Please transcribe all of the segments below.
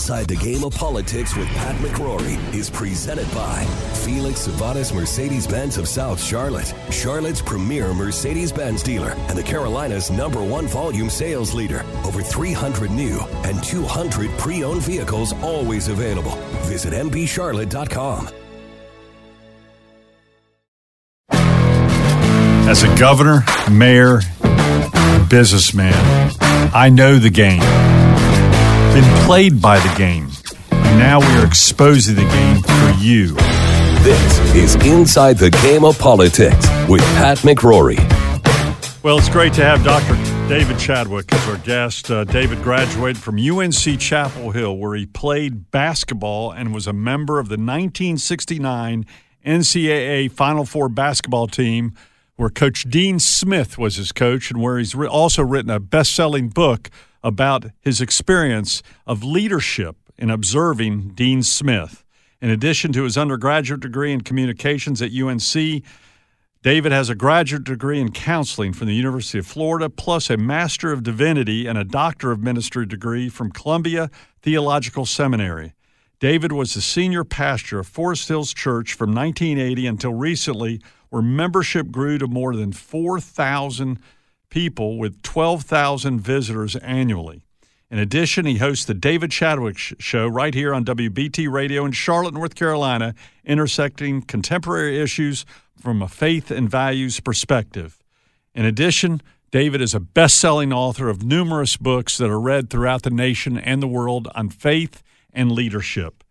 Inside the Game of Politics with Pat McCrory is presented by Felix Sabates Mercedes Benz of South Charlotte, Charlotte's premier Mercedes Benz dealer, and the Carolinas' number one volume sales leader. Over 300 new and 200 pre owned vehicles always available. Visit MBCharlotte.com. As a governor, mayor, businessman, I know the game been played by the game. And now we are exposing the game for you. This is Inside the Game of Politics with Pat McCrory. Well, it's great to have Dr. David Chadwick as our guest. Uh, David graduated from UNC Chapel Hill, where he played basketball and was a member of the 1969 NCAA Final Four basketball team, where Coach Dean Smith was his coach, and where he's re- also written a best selling book about his experience of leadership in observing Dean Smith. In addition to his undergraduate degree in communications at UNC, David has a graduate degree in counseling from the University of Florida, plus a Master of Divinity and a Doctor of Ministry degree from Columbia Theological Seminary. David was the senior pastor of Forest Hills Church from 1980 until recently, where membership grew to more than 4,000 people with 12,000 visitors annually. In addition, he hosts the David Chadwick Show right here on WBT Radio in Charlotte, North Carolina, intersecting contemporary issues from a faith and values perspective. In addition, David is a best selling author of numerous books that are read throughout the nation and the world on faith and leadership.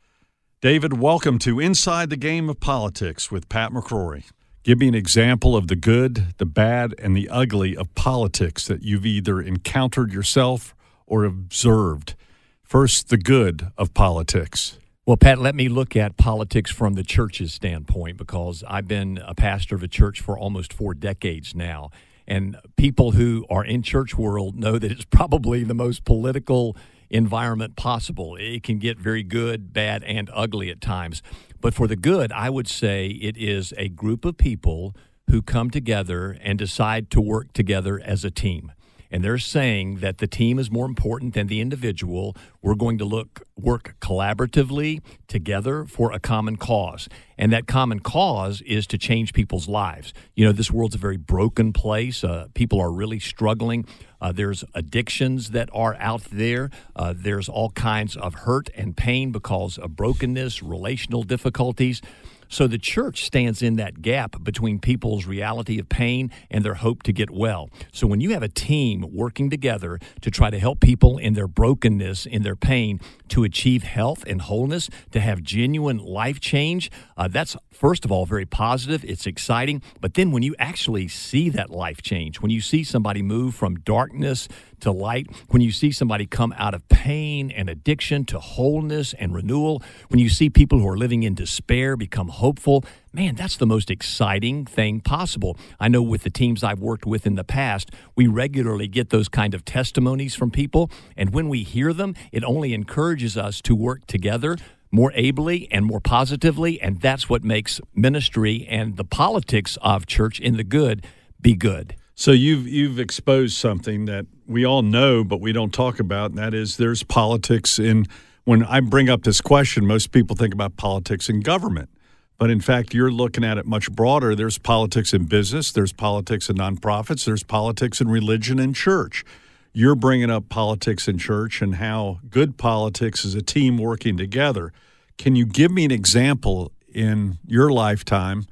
David, welcome to Inside the Game of Politics with Pat McCrory. Give me an example of the good, the bad, and the ugly of politics that you've either encountered yourself or observed. First, the good of politics. Well, Pat, let me look at politics from the church's standpoint because I've been a pastor of a church for almost four decades now. And people who are in church world know that it's probably the most political environment possible. It can get very good, bad, and ugly at times. But for the good, I would say it is a group of people who come together and decide to work together as a team and they're saying that the team is more important than the individual. We're going to look work collaboratively together for a common cause. And that common cause is to change people's lives. You know, this world's a very broken place. Uh, people are really struggling. Uh, there's addictions that are out there. Uh, there's all kinds of hurt and pain because of brokenness, relational difficulties. So the church stands in that gap between people's reality of pain and their hope to get well. So when you have a team working together to try to help people in their brokenness, in their pain, to achieve health and wholeness, to have genuine life change, uh, that's first of all very positive. It's exciting. But then when you actually see that life change, when you see somebody move from darkness to light, when you see somebody come out of pain and addiction to wholeness and renewal, when you see people who are living in despair become hopeful, man, that's the most exciting thing possible. I know with the teams I've worked with in the past, we regularly get those kind of testimonies from people. And when we hear them, it only encourages us to work together more ably and more positively. And that's what makes ministry and the politics of church in the good be good. So you've you've exposed something that we all know, but we don't talk about, and that is there's politics in. When I bring up this question, most people think about politics in government, but in fact, you're looking at it much broader. There's politics in business, there's politics in nonprofits, there's politics in religion and church. You're bringing up politics in church and how good politics is a team working together. Can you give me an example in your lifetime?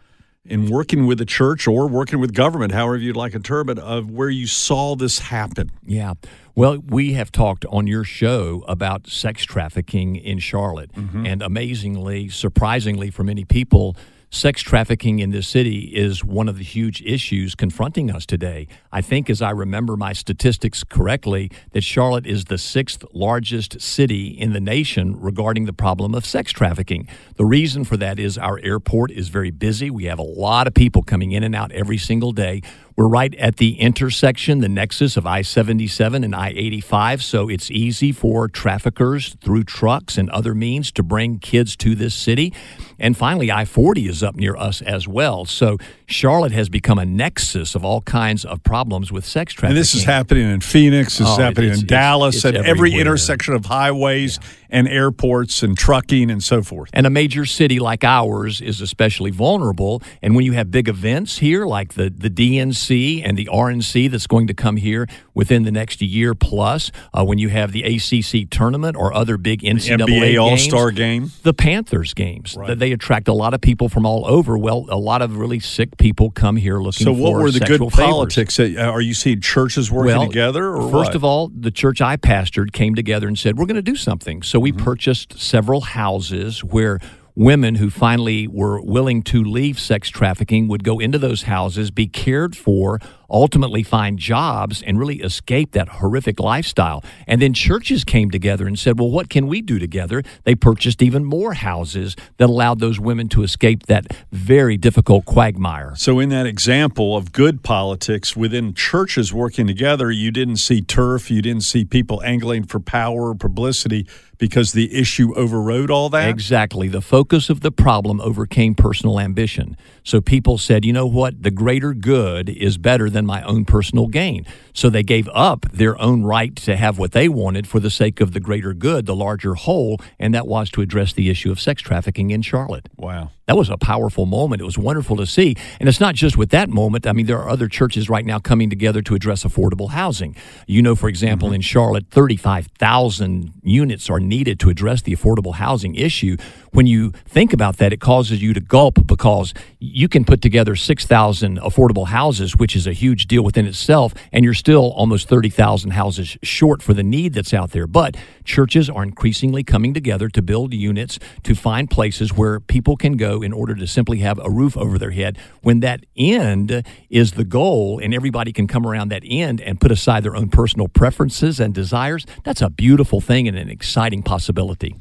In working with the church or working with government, however you'd like to term it, of where you saw this happen? Yeah. Well, we have talked on your show about sex trafficking in Charlotte. Mm-hmm. And amazingly, surprisingly for many people, sex trafficking in this city is one of the huge issues confronting us today. I think, as I remember my statistics correctly, that Charlotte is the sixth largest city in the nation regarding the problem of sex trafficking. The reason for that is our airport is very busy. We have a lot of people coming in and out every single day. We're right at the intersection, the nexus of I 77 and I 85. So it's easy for traffickers through trucks and other means to bring kids to this city. And finally, I 40 is up near us as well. So Charlotte has become a nexus of all kinds of problems with sex trafficking. And this is happening in Phoenix, this Oh, is happening it's- in it's- Dallas, it's and every intersection of highways and airports and trucking and so forth. And a major city like ours is especially vulnerable. And when you have big events here, like the, the DNC and the RNC that's going to come here within the next year plus, uh, when you have the ACC tournament or other big NCAA All games, Star game. the Panthers games. Right. That They attract a lot of people from all over. Well, a lot of really sick people come here looking So, for what were the good favors. politics? Uh, Are you seeing churches working Well, together? Or First what? of all, the church I pastored came together and said, We're going to do something. So Mm-hmm. we purchased several houses where women who finally were willing to leave sex trafficking would go into those houses, be cared for, ultimately find jobs, and really escape that horrific lifestyle. And then churches came together and said, Well, what can we do together? They purchased even more houses that allowed those women to escape that very difficult quagmire. So, in that example of good politics within churches working together, you didn't see turf, you didn't see people angling for power or publicity because the issue overrode all that. Exactly. The focus of the problem overcame personal ambition. So people said, you know what? The greater good is better than my own personal gain. So they gave up their own right to have what they wanted for the sake of the greater good, the larger whole, and that was to address the issue of sex trafficking in Charlotte. Wow. That was a powerful moment. It was wonderful to see. And it's not just with that moment. I mean, there are other churches right now coming together to address affordable housing. You know, for example, mm-hmm. in Charlotte, 35,000 units are needed to address the affordable housing issue. When you think about that, it causes you to gulp because you can put together 6,000 affordable houses, which is a huge deal within itself, and you're still almost 30,000 houses short for the need that's out there. But churches are increasingly coming together to build units to find places where people can go in order to simply have a roof over their head. When that end is the goal and everybody can come around that end and put aside their own personal preferences and desires, that's a beautiful thing and an exciting possibility.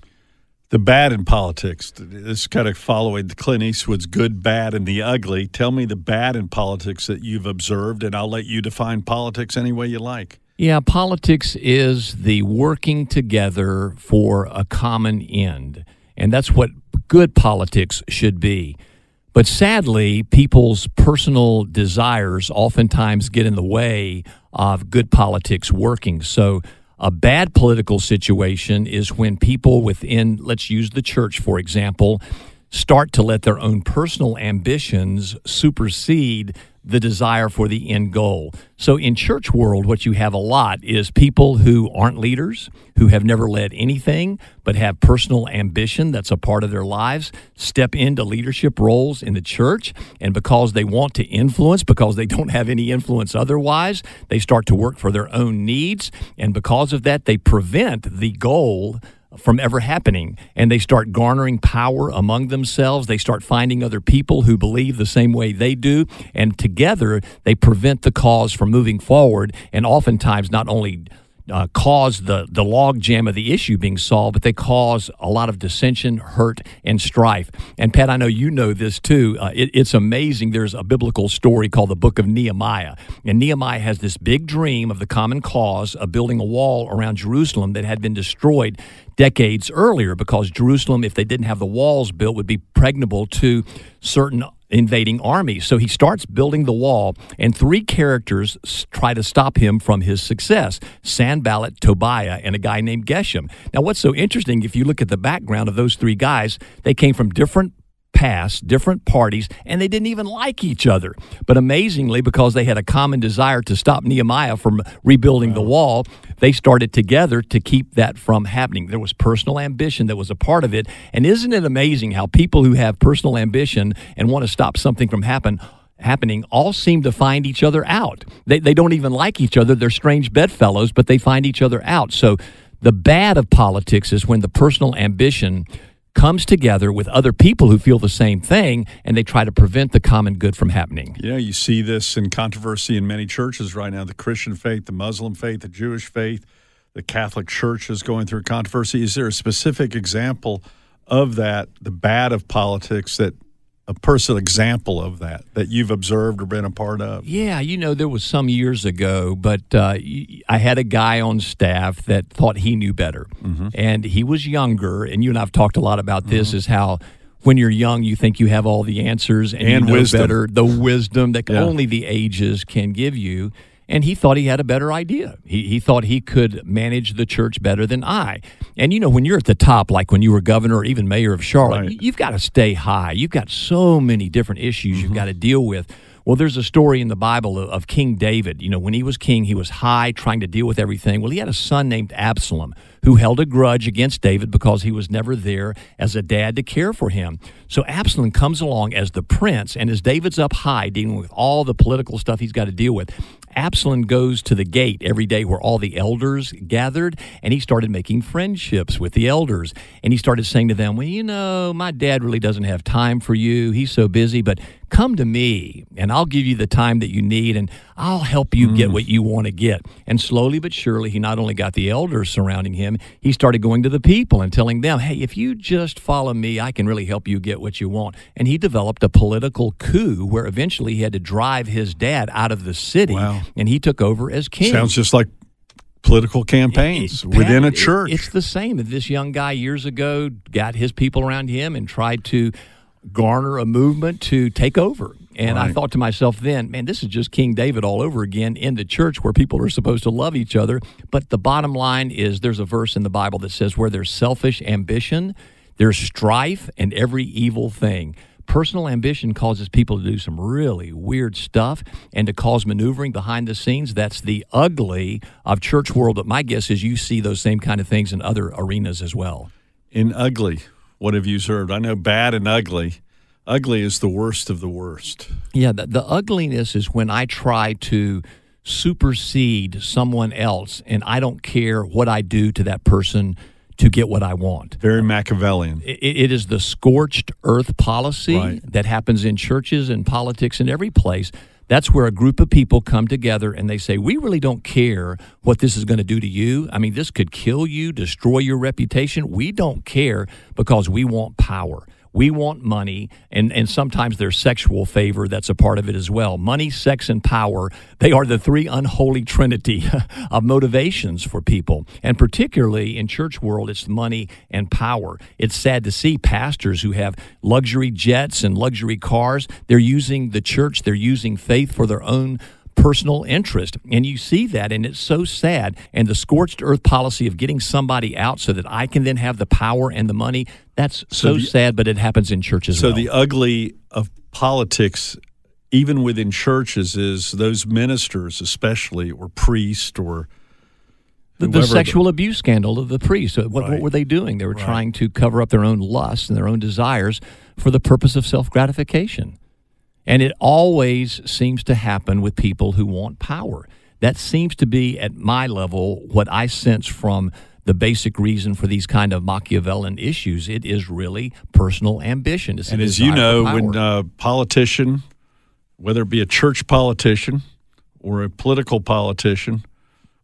The bad in politics. This kind of following the Clint Eastwood's good, bad, and the ugly. Tell me the bad in politics that you've observed, and I'll let you define politics any way you like. Yeah, politics is the working together for a common end. And that's what good politics should be. But sadly, people's personal desires oftentimes get in the way of good politics working. So, a bad political situation is when people within, let's use the church, for example, start to let their own personal ambitions supersede the desire for the end goal. So in church world what you have a lot is people who aren't leaders, who have never led anything but have personal ambition that's a part of their lives, step into leadership roles in the church and because they want to influence because they don't have any influence otherwise, they start to work for their own needs and because of that they prevent the goal from ever happening. And they start garnering power among themselves. They start finding other people who believe the same way they do. And together, they prevent the cause from moving forward. And oftentimes, not only uh, cause the, the log jam of the issue being solved, but they cause a lot of dissension, hurt, and strife. And Pat, I know you know this too. Uh, it, it's amazing. There's a biblical story called the Book of Nehemiah. And Nehemiah has this big dream of the common cause of building a wall around Jerusalem that had been destroyed decades earlier because Jerusalem, if they didn't have the walls built, would be pregnable to certain invading army. So he starts building the wall, and three characters try to stop him from his success Sanballat, Tobiah, and a guy named Geshem. Now, what's so interesting, if you look at the background of those three guys, they came from different pasts, different parties, and they didn't even like each other. But amazingly, because they had a common desire to stop Nehemiah from rebuilding the wall, they started together to keep that from happening. There was personal ambition that was a part of it. And isn't it amazing how people who have personal ambition and want to stop something from happen happening all seem to find each other out. They, they don't even like each other. They're strange bedfellows, but they find each other out. So the bad of politics is when the personal ambition comes together with other people who feel the same thing and they try to prevent the common good from happening. You know, you see this in controversy in many churches right now the Christian faith, the Muslim faith, the Jewish faith, the Catholic Church is going through controversy. Is there a specific example of that, the bad of politics, that a personal example of that that you've observed or been a part of? Yeah, you know, there was some years ago, but uh, I had a guy on staff that thought he knew better, mm-hmm. and he was younger. And you and I've talked a lot about this: mm-hmm. is how when you're young, you think you have all the answers and, and you know wisdom. better, the wisdom that yeah. only the ages can give you and he thought he had a better idea. He, he thought he could manage the church better than I. And you know, when you're at the top, like when you were governor or even mayor of Charlotte, right. you've got to stay high. You've got so many different issues mm-hmm. you've got to deal with. Well, there's a story in the Bible of, of King David. You know, when he was king, he was high, trying to deal with everything. Well, he had a son named Absalom who held a grudge against David because he was never there as a dad to care for him. So Absalom comes along as the prince, and as David's up high dealing with all the political stuff he's got to deal with, Absalom goes to the gate every day where all the elders gathered, and he started making friendships with the elders. And he started saying to them, Well, you know, my dad really doesn't have time for you. He's so busy, but come to me and I'll give you the time that you need and I'll help you mm. get what you want to get. And slowly but surely, he not only got the elders surrounding him, he started going to the people and telling them, hey, if you just follow me, I can really help you get what you want. And he developed a political coup where eventually he had to drive his dad out of the city wow. and he took over as king. Sounds just like political campaigns it, it, within a church. It, it's the same. This young guy years ago got his people around him and tried to garner a movement to take over. And right. I thought to myself then, man, this is just King David all over again in the church where people are supposed to love each other. But the bottom line is there's a verse in the Bible that says, where there's selfish ambition, there's strife and every evil thing. Personal ambition causes people to do some really weird stuff and to cause maneuvering behind the scenes. That's the ugly of church world. But my guess is you see those same kind of things in other arenas as well. In ugly, what have you served? I know bad and ugly. Ugly is the worst of the worst. Yeah, the, the ugliness is when I try to supersede someone else and I don't care what I do to that person to get what I want. Very Machiavellian. it, it is the scorched earth policy right. that happens in churches and politics in every place. That's where a group of people come together and they say, We really don't care what this is going to do to you. I mean, this could kill you, destroy your reputation. We don't care because we want power. We want money, and, and sometimes there's sexual favor that's a part of it as well. Money, sex, and power, they are the three unholy trinity of motivations for people. And particularly in church world, it's money and power. It's sad to see pastors who have luxury jets and luxury cars. They're using the church, they're using faith for their own personal interest. And you see that, and it's so sad. And the scorched earth policy of getting somebody out so that I can then have the power and the money, that's so, so the, sad, but it happens in churches. So well. the ugly of politics, even within churches, is those ministers, especially, or priests, or the, the, sexual the, abuse scandal of the priests. What, right. what, were they doing? They were right. trying to cover up their own lusts and their own desires for the purpose of self gratification. And it always seems to happen with people who want power. That seems to be, at my level, what I sense from the basic reason for these kind of Machiavellian issues. It is really personal ambition. and as you know, when a uh, politician, whether it be a church politician or a political politician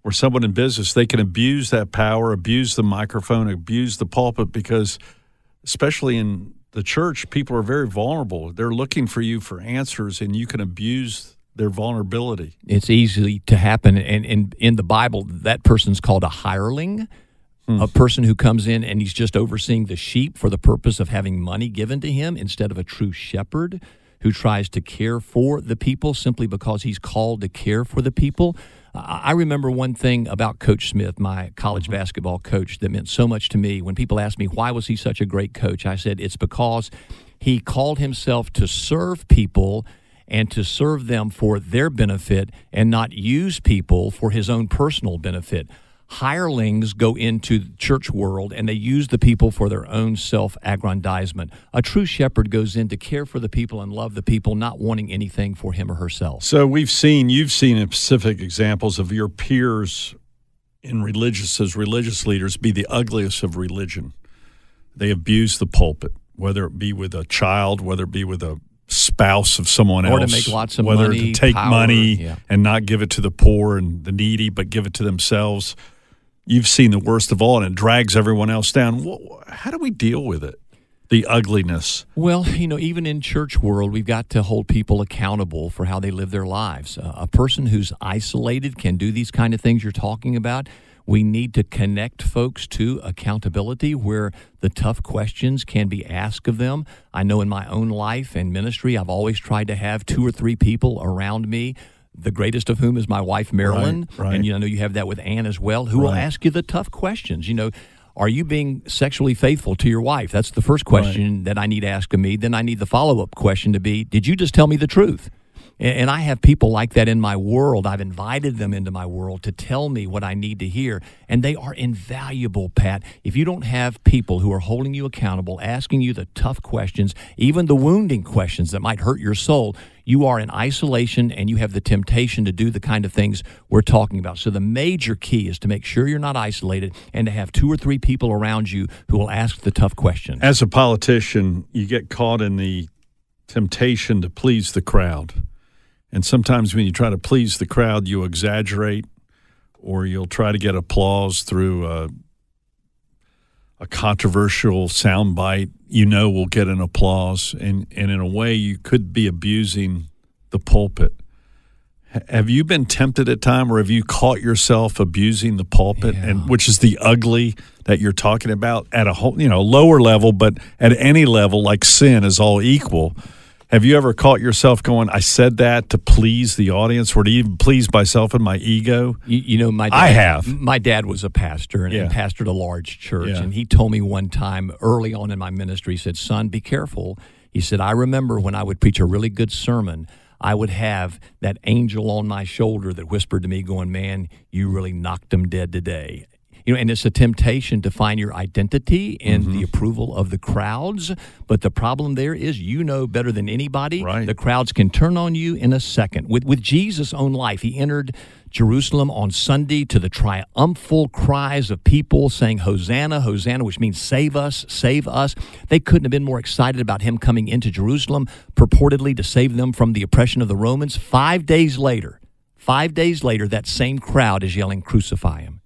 or someone in business, they can abuse that power, abuse the microphone, abuse the pulpit because, especially in the church, people are very vulnerable. They're looking for you for answers, and you can abuse their vulnerability. It's easy to happen. And in, in the Bible, that person's called a hireling, hmm. a person who comes in and he's just overseeing the sheep for the purpose of having money given to him instead of a true shepherd who tries to care for the people simply because he's called to care for the people. I remember one thing about Coach Smith, my college mm-hmm. basketball coach, that meant so much to me. When people asked me, why was he such a great coach? I said, it's because he called himself to serve people and to serve them for their benefit and not use people for his own personal benefit hirelings go into the church world and they use the people for their own self-aggrandizement. A true shepherd goes in to care for the people and love the people, not wanting anything for him or herself. So we've seen, you've seen specific examples of your peers in religious as religious leaders be the ugliest of religion. They abuse the pulpit, whether it be with a child, whether it be with a spouse of someone or else, to make lots of whether money, to take power, money yeah. and not give it to the poor and the needy, but give it to themselves you've seen the worst of all, and it drags everyone else down. How do we deal with it? the ugliness? Well, you know, even in church world, we've got to hold people accountable for how they live their lives. Uh, a person who's isolated can do these kind of things you're talking about. We need to connect folks to accountability where the tough questions can be asked of them. I know in my own life and ministry, I've always tried to have two or three people around me the greatest of whom is my wife Marilyn, right, right. and you know you have that with Anne as well, who will ask you the tough questions. You know, are you being sexually faithful to your wife? That's the first question that I need to ask of me. Then I need the follow up question to be, did you just tell me the truth? And I have people like that in my world. I've invited them into my world to tell me what I need to hear. And they are invaluable, Pat. If you don't have people who are holding you accountable, asking you the tough questions, even the wounding questions that might hurt your soul, you are in isolation and you have the temptation to do the kind of things we're talking about. So, the major key is to make sure you're not isolated and to have two or three people around you who will ask the tough questions. As a politician, you get caught in the temptation to please the crowd. And sometimes when you try to please the crowd, you exaggerate or you'll try to get applause through a, a controversial soundbite you know will get an applause. And, and in a way, you could be abusing the pulpit. Have you been tempted at time, or have you caught yourself abusing the pulpit, and which is the ugly that you're talking about at a whole, you know, lower level, but at any level, like sin is all equal. Have you ever caught yourself going, "I said that to please the audience, or to even please myself and my ego"? You, you know, my dad, I have. My dad was a pastor and, and Yeah. pastored a large church, Yeah. and he told me one time early on in my ministry, he said, "Son, be careful." He said, "I remember when I would preach a really good sermon." I would have that angel on my shoulder that whispered to me, going, Man, you really knocked them dead today. You know, and it's a temptation to find your identity in Mm-hmm. the approval of the crowds. But the problem there is you know better than anybody. Right. The crowds can turn on you in a second. With with Jesus' own life, he entered Jerusalem on Sunday to the triumphal cries of people saying, Hosanna, Hosanna, which means save us, save us. They couldn't have been more excited about him coming into Jerusalem, purportedly to save them from the oppression of the Romans. Five days later, five days later, that same crowd is yelling, Crucify him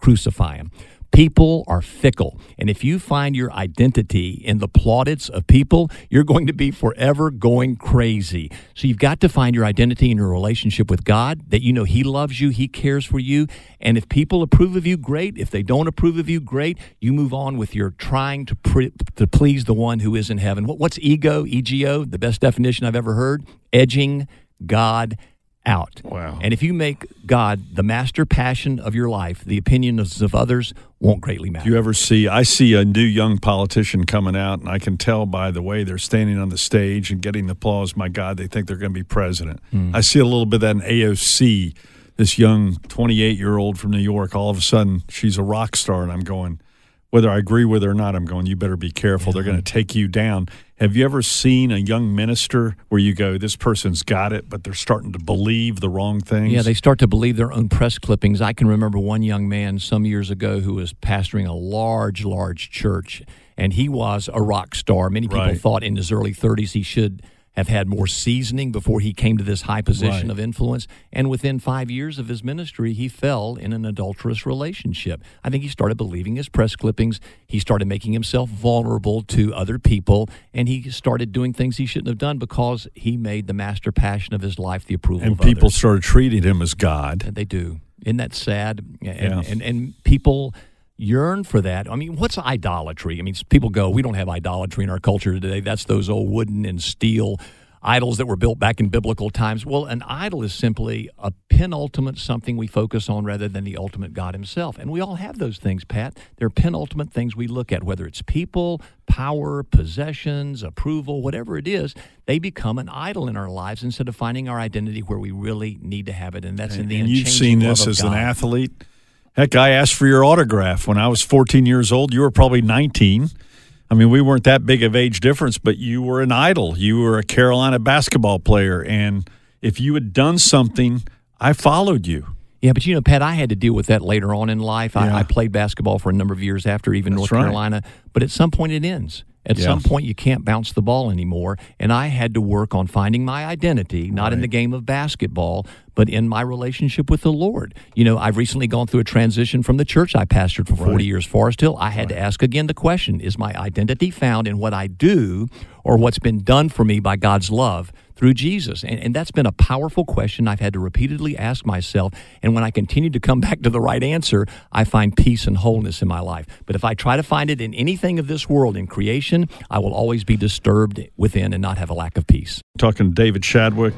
crucify him. People are fickle. And if you find your identity in the plaudits of people, you're going to be forever going crazy. So you've got to find your identity in your relationship with God, that you know He loves you, He cares for you. And if people approve of you, great. If they don't approve of you, great. You move on with your trying to, pre- to please the one who is in heaven. What's ego, EGO? The best definition I've ever heard edging God out. Wow. And if you make God the master passion of your life, the opinions of others won't greatly matter. Do you ever see? I see a new young politician coming out, and I can tell by the way they're standing on the stage and getting the applause. My God, they think they're going to be president. Hmm. I see a little bit of that in AOC. This young 28 year old from New York, all of a sudden, she's a rock star, and I'm going. Whether I agree with it or not, I'm going. You better be careful. They're going to take you down. Have you ever seen a young minister where you go, "This person's got it," but they're starting to believe the wrong things? Yeah, they start to believe their own press clippings. I can remember one young man some years ago who was pastoring a large, large church, and he was a rock star. Many people Right. thought in his early 30s he should have had more seasoning before he came to this high position Right. of influence. And within five years of his ministry, he fell in an adulterous relationship. I think he started believing his press clippings. He started making himself vulnerable to other people, and he started doing things he shouldn't have done because he made the master passion of his life the approval and people others. started treating him as God. They do. Isn't that sad? And, Yeah. and, and people yearn for that. I mean, what's idolatry? I mean, people go, we don't have idolatry in our culture today. That's those old wooden and steel idols that were built back in biblical times. Well, an idol is simply a penultimate something we focus on rather than the ultimate God Himself. And we all have those things, Pat. They're penultimate things we look at, whether it's people, power, possessions, approval, whatever it is, they become an idol in our lives instead of finding our identity where we really need to have it. And that's in the and you've seen this as an athlete. Heck, I asked for your autograph when I was 14 years old. You were probably 19. I mean, we weren't that big of age difference, but you were an idol. You were a Carolina basketball player, and if you had done something, I followed you. Yeah, but you know, Pat, I had to deal with that later on in life. Yeah. I, I played basketball for a number of years after even That's North right. Carolina, but at some point it ends. At Yeah. some point, you can't bounce the ball anymore. And I had to work on finding my identity, not in the game of basketball, but in my relationship with the Lord. You know, I've recently gone through a transition from the church I pastored for 40 Right. years, Forest Hill. I had to ask again the question Is my identity found in what I do or what's been done for me by God's love? Through Jesus. And, and that's been a powerful question I've had to repeatedly ask myself. And when I continue to come back to the right answer, I find peace and wholeness in my life. But if I try to find it in anything of this world, in creation, I will always be disturbed within and not have a lack of peace. talking to David Chadwick,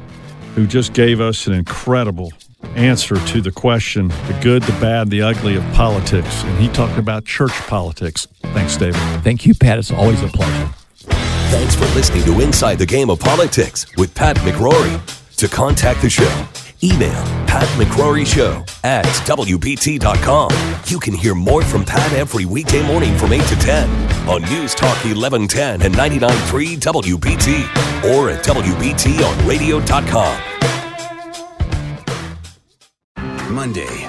who just gave us an incredible answer to the question the good, the bad, the ugly of politics. And he talked about church politics. Thanks, David. Thank you, Pat. It's always a pleasure. Thanks for listening to Inside the Game of Politics with Pat McCrory. To contact the show, email Pat McCrory Show at WBT.com. You can hear more from Pat every weekday morning from 8 to 10 on News Talk 1110 and 99.3 WBT or at wbt WBTOnRadio.com. Monday,